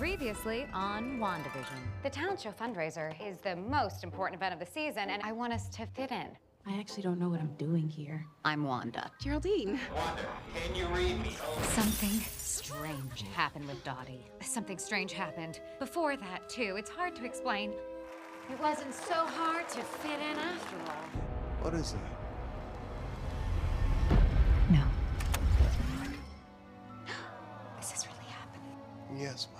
Previously on WandaVision. The talent show fundraiser is the most important event of the season, and I want us to fit in. I actually don't know what I'm doing here. I'm Wanda. Geraldine. Wanda, can you read me? Something strange happened with Dottie. Something strange happened before that, too. It's hard to explain. It wasn't so hard to fit in after all. What is that? No. Is this really happening? Yes, my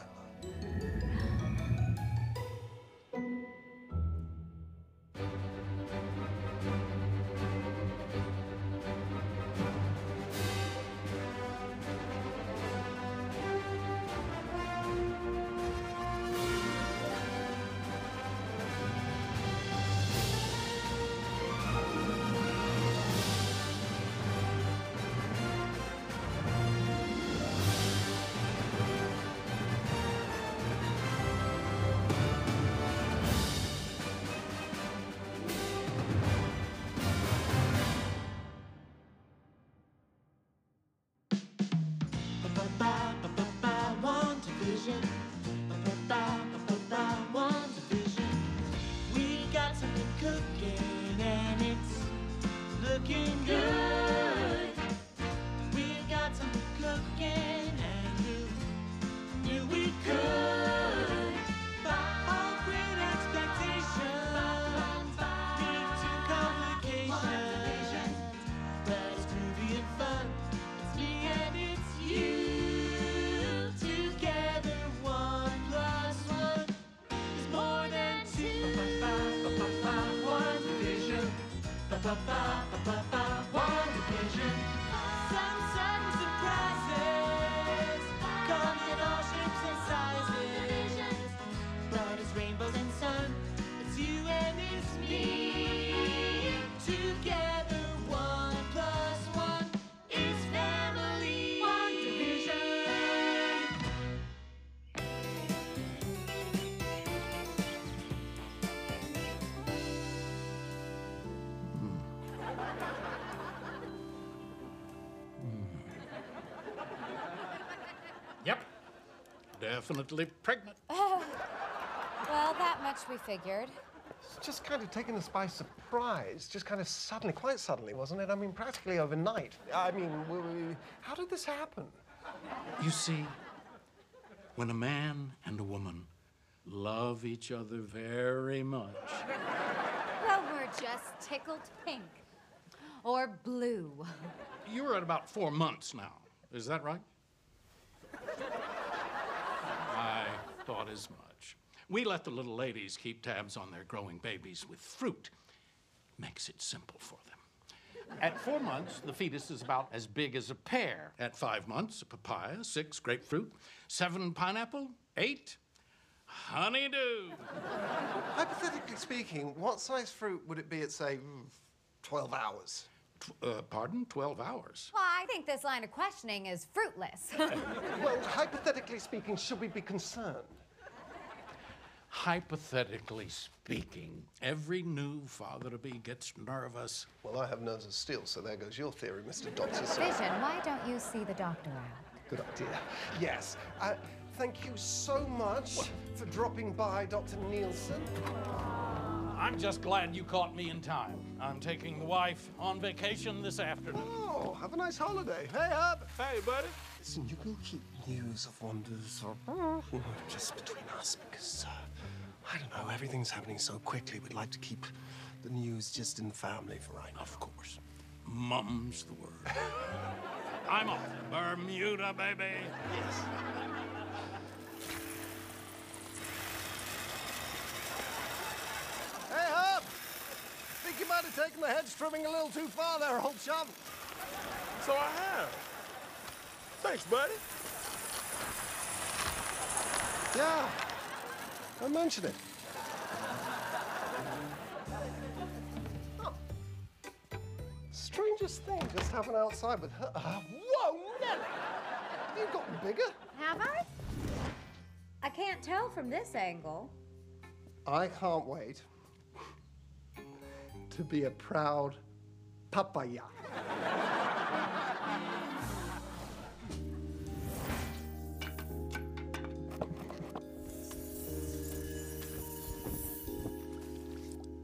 One division. Definitely pregnant. Well, that much we figured. It's just kind of taken us by surprise. Just kind of suddenly, quite suddenly, wasn't it? I mean, practically overnight. I mean, we, we, how did this happen? You see, when a man and a woman love each other very much, Well, we're just tickled pink. Or blue. you're at about four months now. Is that right? I thought as much. We let the little ladies keep tabs on their growing babies with fruit. Makes it simple for them. At four months, the fetus is about as big as a pear. At five months, a papaya, six grapefruit, seven pineapple, eight honeydew. Hypothetically speaking, what size fruit would it be at, say, mm, 12 hours? Tw- uh, pardon? 12 hours. Well, I think this line of questioning is fruitless. Well, hypothetically speaking, should we be concerned? Hypothetically speaking, every new father to be gets nervous. Well, I have nerves of steel, so there goes your theory, Mr. Doctor. Vision, why don't you see the doctor out? good idea. Yes. Uh, thank you so much for dropping by, Dr. Nielsen. I'm just glad you caught me in time. I'm taking the wife on vacation this afternoon. Oh, have a nice holiday. Hey, Herb. Hey, buddy. Listen, you can keep news of Wanda's or, you know, just between us because, uh, I don't know, everything's happening so quickly. We'd like to keep the news just in the family for right now. Of course. Mum's the word. I'm off. Bermuda, baby. Yes. Hey, Herb! Think you might have taken the head strumming a little too far there, old chum. So I have. Thanks, buddy. Yeah. Don't mention it. Oh. Strangest thing just happened outside with her. Uh, whoa, Nelly! You've gotten bigger. Have I? I can't tell from this angle. I can't wait to be a proud papaya.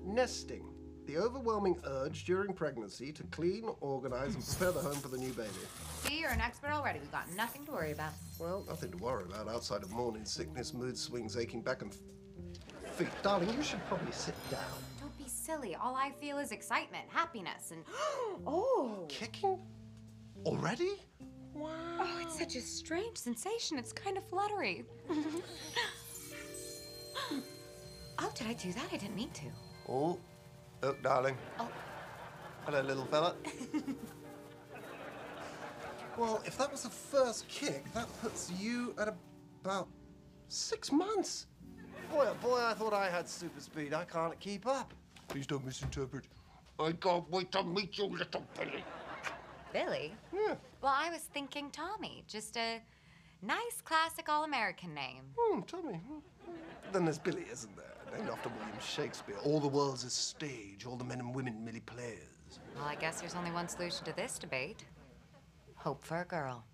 Nesting, the overwhelming urge during pregnancy to clean, organize, and prepare the home for the new baby. See, you're an expert already. We've got nothing to worry about. Well, nothing to worry about outside of morning sickness, mood swings, aching back and feet. Darling, you should probably sit down. Don't be silly. All I feel is excitement, happiness, and oh, Kicking? Already? Wow. oh, it's such a strange sensation. It's kind of fluttery. oh, did I do that? I didn't mean to. Oh, look, darling. Oh. Hello, little fella. well, if that was the first kick, that puts you at about six months. Boy, oh boy, I thought I had super speed. I can't keep up. Please don't misinterpret. I can't wait to meet you, little Billy. Billy? Yeah. Well, I was thinking Tommy. Just a nice classic all-American name. Hmm, Tommy. Then there's Billy, isn't there? Named after William Shakespeare. All the world's a stage, all the men and women merely players. Well, I guess there's only one solution to this debate. Hope for a girl.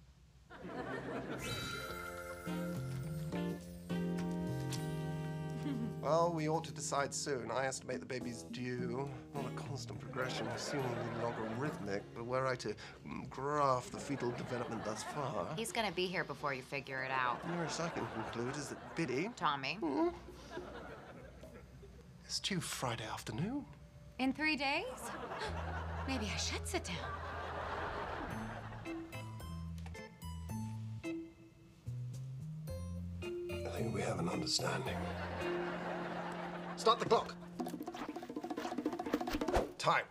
Well, we ought to decide soon. I estimate the baby's due on a constant progression, seemingly logarithmic, but were I to mm, graph the fetal development thus far, He's gonna be here before you figure it out. the nearest I can conclude is that Billy. Tommy. is due Friday afternoon. In three days? Maybe I should sit down. I think we have an understanding. Start the clock. Time.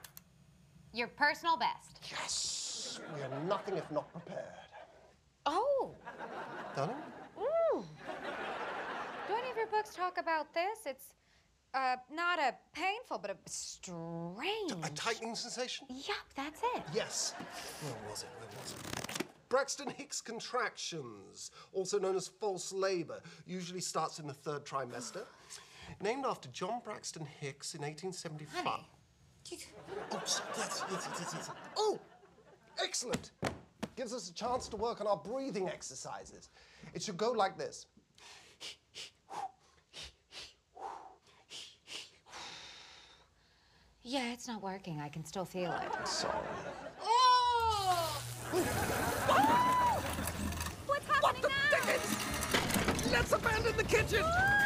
Your personal best. Yes. We are nothing if not prepared. Oh. Darling? Ooh. Do any of your books talk about this? It's uh, not a painful, but a strange. A tightening sensation? Yup, that's it. Yes. Where was it? Where was it? Braxton Hicks contractions, also known as false labor, usually starts in the third trimester. Named after John Braxton Hicks in 1875. Honey. Oh, so- yes, yes, yes, yes, yes. Oh, excellent. Gives us a chance to work on our breathing exercises. It should go like this. Yeah, it's not working. I can still feel it. Sorry. Oh! What's happening what the now? Let's abandon the kitchen! Stopped.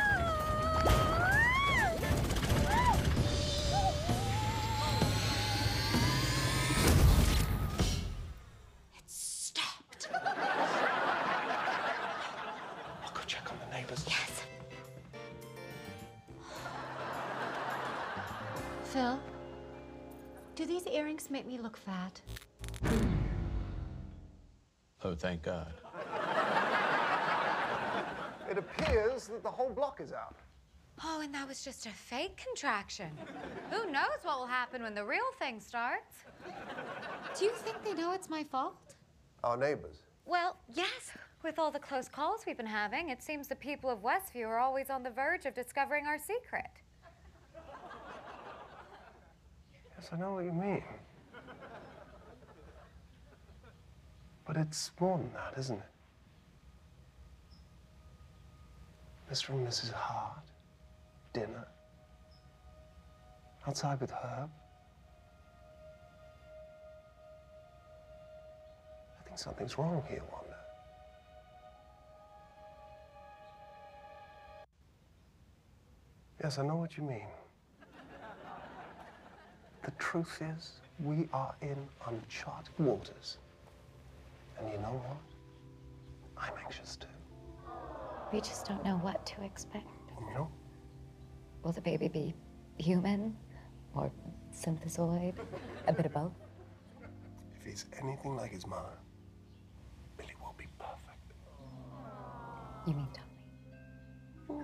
Make fat? Oh, thank God. It appears that the whole block is out. Oh, and that was just a fake contraction. Who knows what will happen when the real thing starts? Do you think they know it's my fault? Our neighbors. Well, yes. With all the close calls we've been having, it seems the people of Westview are always on the verge of discovering our secret. Yes, I know what you mean. But it's more than that, isn't it? Mr. and Mrs. Hart, dinner, outside with Herb. I think something's wrong here, Wanda. Yes, I know what you mean. The truth is, we are in uncharted waters. And you know what? I'm anxious too. We just don't know what to expect. You know? Will the baby be human or synthezoid? A bit of both? If he's anything like his mother, Billy will be perfect. You mean Tommy?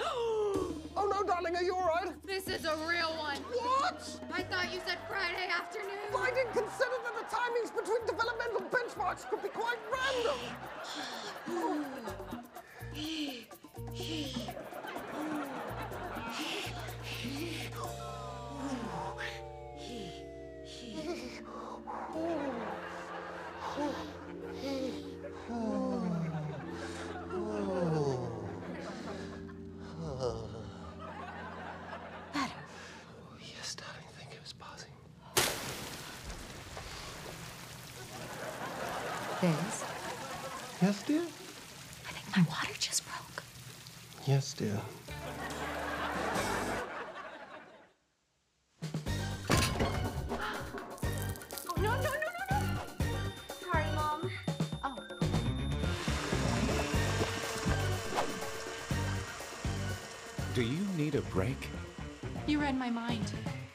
Oh no, darling, are you all right? This is a real one. What? I thought you said Friday afternoon. I didn't consider that the timings between developmental benchmarks could be quite random. Oh, oh. Do you need a break? You read my mind.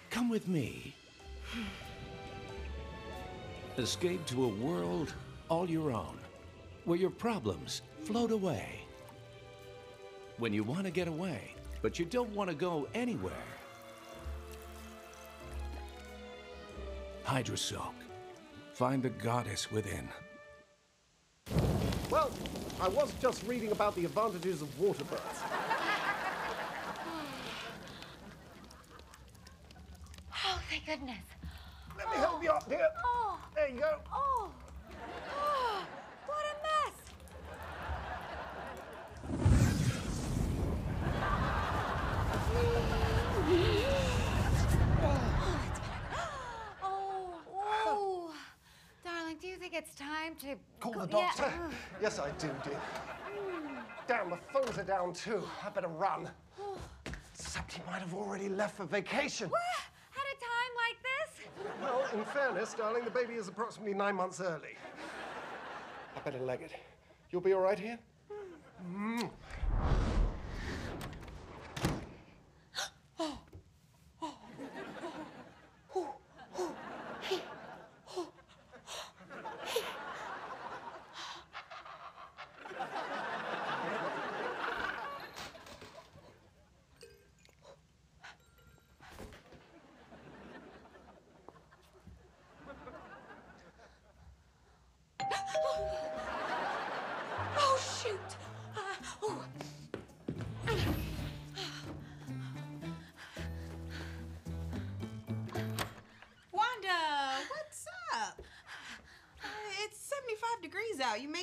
Come with me. Escape to a world all your own, where your problems float away. When you want to get away, but you don't want to go anywhere. Hydra Hydrosoak. Find the goddess within. Well, I was just reading about the advantages of water births. Oh, thank goodness. Let me help you up, dear. Oh. There you go. Oh. Oh. What a mess. Oh, that's better. Oh, oh. Darling, do you think it's time to Call the doctor. Yeah. Yes, I do, dear. Damn, the phones are down too. I better run. Except he might have already left for vacation. What? At a time like this? Well, in fairness, darling, the baby is approximately nine months early. I better leg it. You'll be all right here? Mm.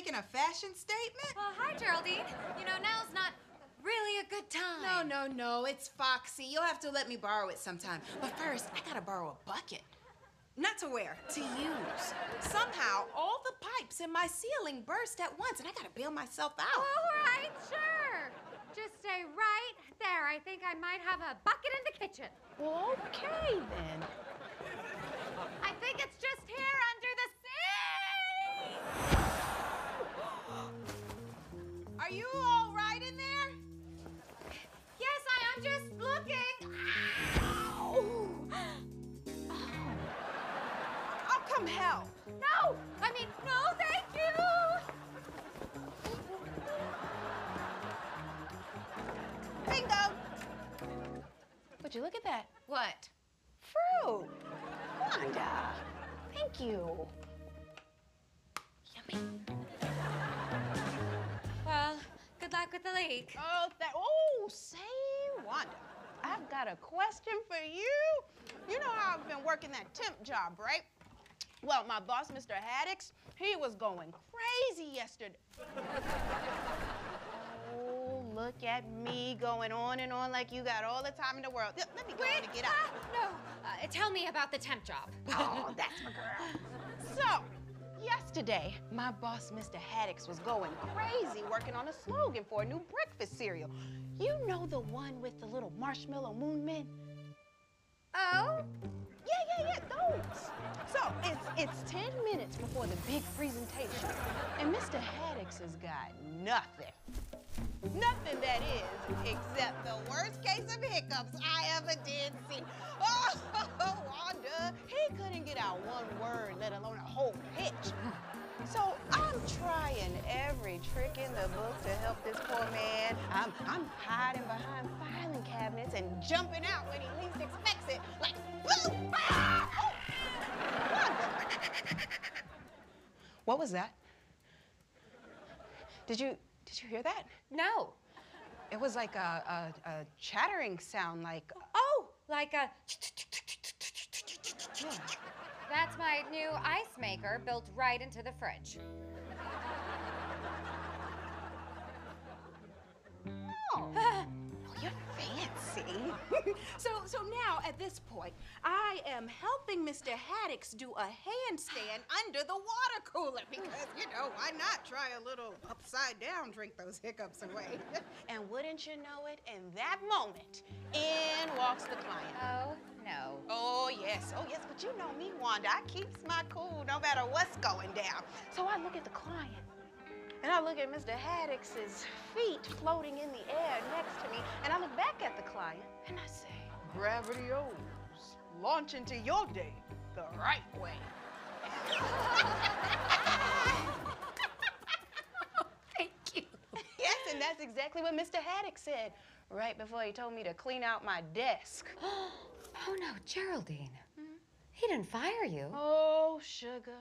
Making a fashion statement? Well, hi, Geraldine. You know, now's not really a good time. No, no, no. It's Foxy. You'll have to let me borrow it sometime. But first, I gotta borrow a bucket. Not to wear, to use. Somehow, all the pipes in my ceiling burst at once, and I gotta bail myself out. All right, sure. Just stay right there. I think I might have a bucket in the kitchen. Okay, then. I think it's just here come help. No, I mean, no, thank you. Bingo! Would you look at that? What? Fruit! Wanda! Thank you. Yummy. Well, good luck with the leak. Oh, that. Oh, say, Wanda, I've got a question for you. You know how I've been working that temp job, right? Well, my boss, Mr. Haddix, he was going crazy yesterday. Oh, look at me going on and on like you got all the time in the world. Let me go and get Ah, up. no, uh, tell me about the temp job. Oh, that's my girl. So, yesterday, my boss, Mr. Haddix, was going crazy working on a slogan for a new breakfast cereal. You know the one with the little marshmallow moon men? Oh? Yeah, yeah, yeah, those. So it's it's 10 minutes before the big presentation, and Mr. Haddix has got nothing. Nothing that is, except the worst case of hiccups I ever did see. Oh, Wanda, he couldn't get out one word, let alone a whole pitch. So I'm trying every trick in the book to help this poor man. I'm, I'm hiding behind filing cabinets and jumping out when he least expects it, like boom! Ah! Oh! What was that? Did you did you hear that? No. It was like a, a, a chattering sound, like Oh, like a. That's my new ice maker built right into the fridge. oh, oh you're fancy. so, so now at this point, I am helping Mr. Haddix do a handstand under the water cooler because, you know, why not try a little upside down, drink those hiccups away? and wouldn't you know it, in that moment, in walks the client. Oh, no. Oh, yes. Oh, yes. But you know me, Wanda. I keeps my cool no matter what's going down. So I look at the client. And I look at Mr. Haddix's feet floating in the air next to me. And I look back at the client and I say, Gravity O's. Launch into your day the right way. Thank you. yes, and that's exactly what Mr. Haddix said right before he told me to clean out my desk. Oh, no, Geraldine. He didn't fire you. Oh, sugar.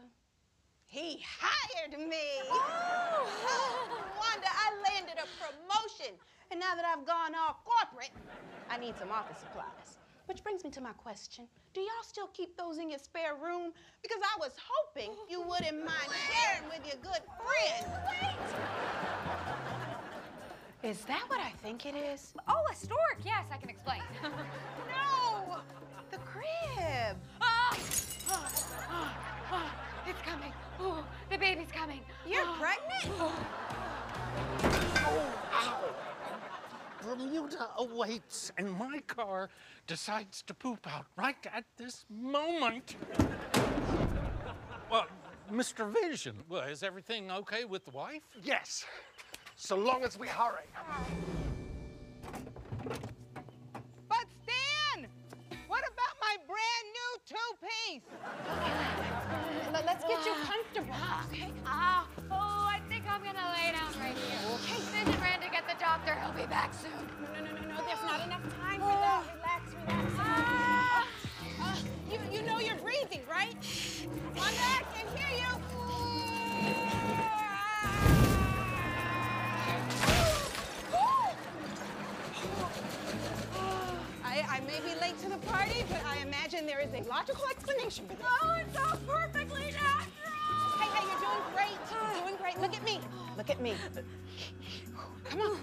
He hired me. Oh. Wanda, I landed a promotion. And now that I've gone all corporate, I need some office supplies. Which brings me to my question. Do y'all still keep those in your spare room? Because I was hoping you wouldn't mind sharing with your good friend. Wait! Is that what I think it is? Oh, a stork. Yes, I can explain. No! The crib. Ah! Ah, ah, it's coming. Oh, the baby's coming. You're pregnant? Bermuda awaits, and my car decides to poop out right at this moment. Well, Mr. Vision, well, is everything okay with the wife? Yes, so long as we hurry. Brand new two-piece? Let- Let's get you comfortable. Okay. Ah, oh, I think I'm gonna lay down right here. Okay. Vision ran to get the doctor. He'll be back soon. No, no, no, no. no. There's not enough time for that. Relax, relax. Ah! Uh, you, you know you're breathing, right? Wanda, I can hear you. To the party, but I imagine there is a logical explanation for this. Oh, it's all perfectly natural. Hey, hey, you're doing great. You're doing great. Look at me. Look at me. Come on.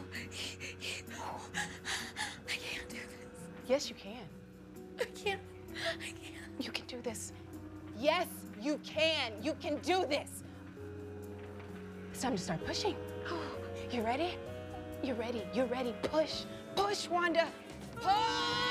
I can't do this. Yes, you can. I can't. I can't. You can do this. Yes, you can. You can do this. It's time to start pushing. Oh. You ready? You ready? You ready? Push. Push, Wanda. Push!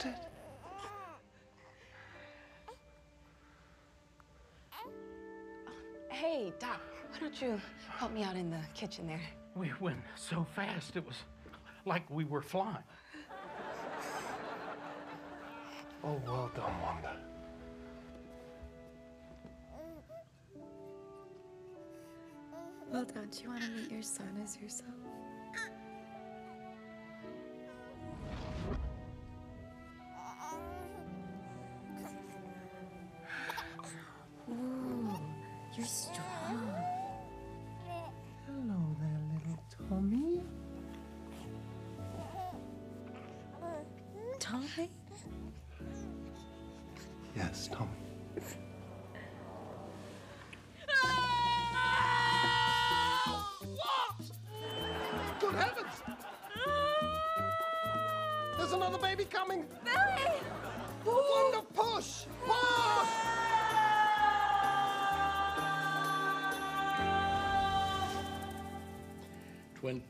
no, I missed it. Hey, Doc, why don't you help me out in the kitchen there? We went so fast, it was like we were flying. Oh, well done, Wanda. Well, don't you want to meet your son as yourself?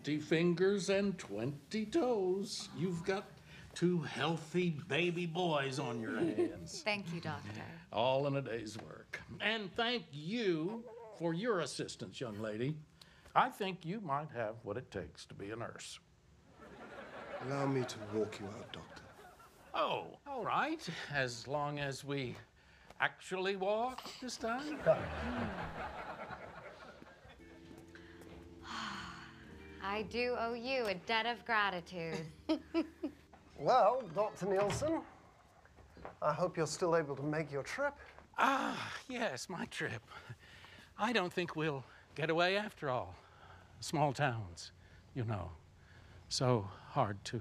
20 fingers and 20 toes. You've got two healthy baby boys on your hands. Thank you, Doctor. All in a day's work. And thank you for your assistance, young lady. I think you might have what it takes to be a nurse. Allow me to walk you out, Doctor. Oh, all right. As long as we actually walk this time. I do owe you a debt of gratitude. Well, Dr. Nielsen, I hope you're still able to make your trip. Ah, yes, my trip. I don't think we'll get away after all. Small towns, you know, so hard to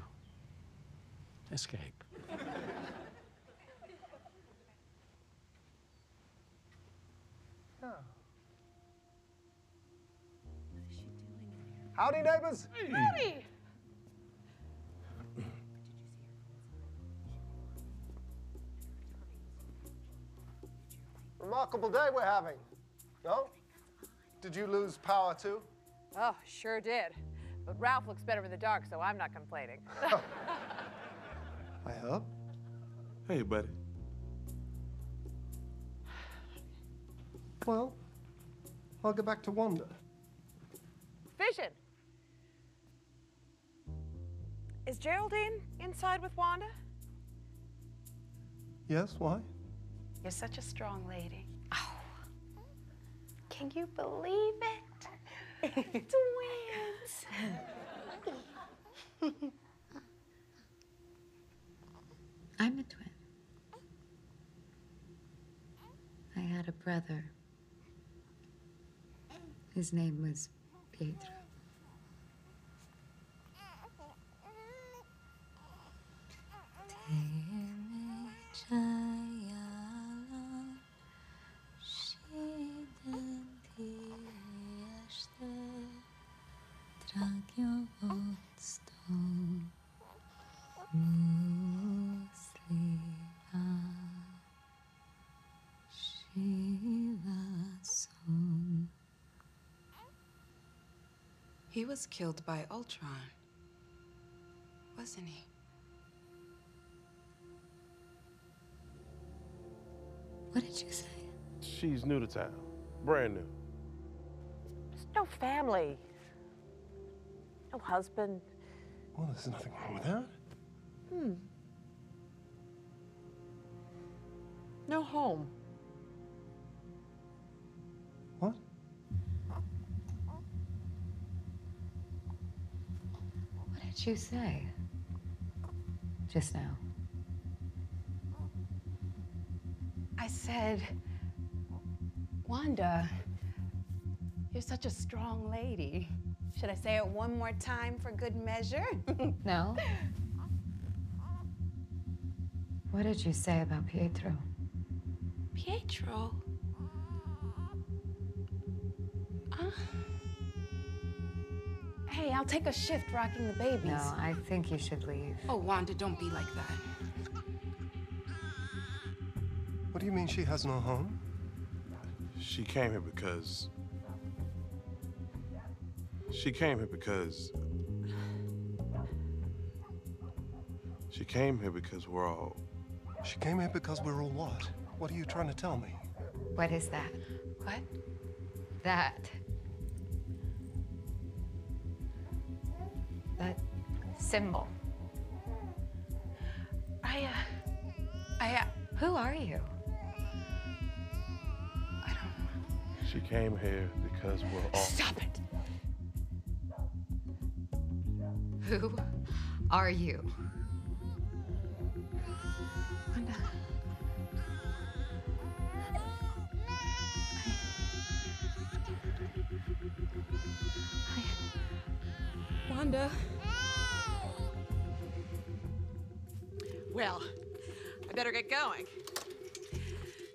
escape. Howdy, neighbors. Howdy. Remarkable day we're having. No? Did you lose power too? Oh, sure did. But Ralph looks better in the dark, so I'm not complaining. I hope. Hey, buddy. Well, I'll get back to Wanda. Vision. Is Geraldine inside with Wanda? Yes, why? You're such a strong lady. Oh. Can you believe it? Twins. I'm a twin. I had a brother. His name was Pietro. He was killed by Ultron, wasn't he? She's new to town. Brand new. There's no family. No husband. Well, there's nothing wrong with that. Hmm. No home. What? What did you say? Just now. I said, Wanda, you're such a strong lady. Should I say it one more time for good measure? No? What did you say about Pietro? Pietro? Uh, hey, I'll take a shift rocking the babies. No, I think you should leave. Oh, Wanda, don't be like that. What do you mean she has no home? She came here because. She came here because. She came here because we're all. She came here because we're all what? What are you trying to tell me? What is that? What? That. That symbol. I, uh. I, uh. Who are you? She came here because we're all. Stop it! Who are you? Wanda. I, I, Wanda. Well, I better get going.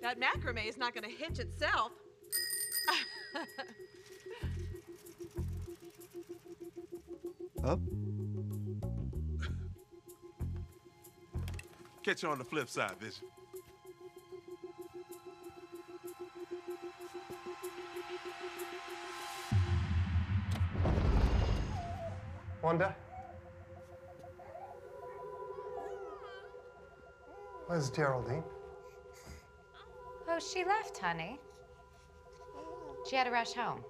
That macrame is not going to hitch itself. Catch you on the flip side, Vision. Wanda? Where's Geraldine? Oh, she left, honey. She had to rush home.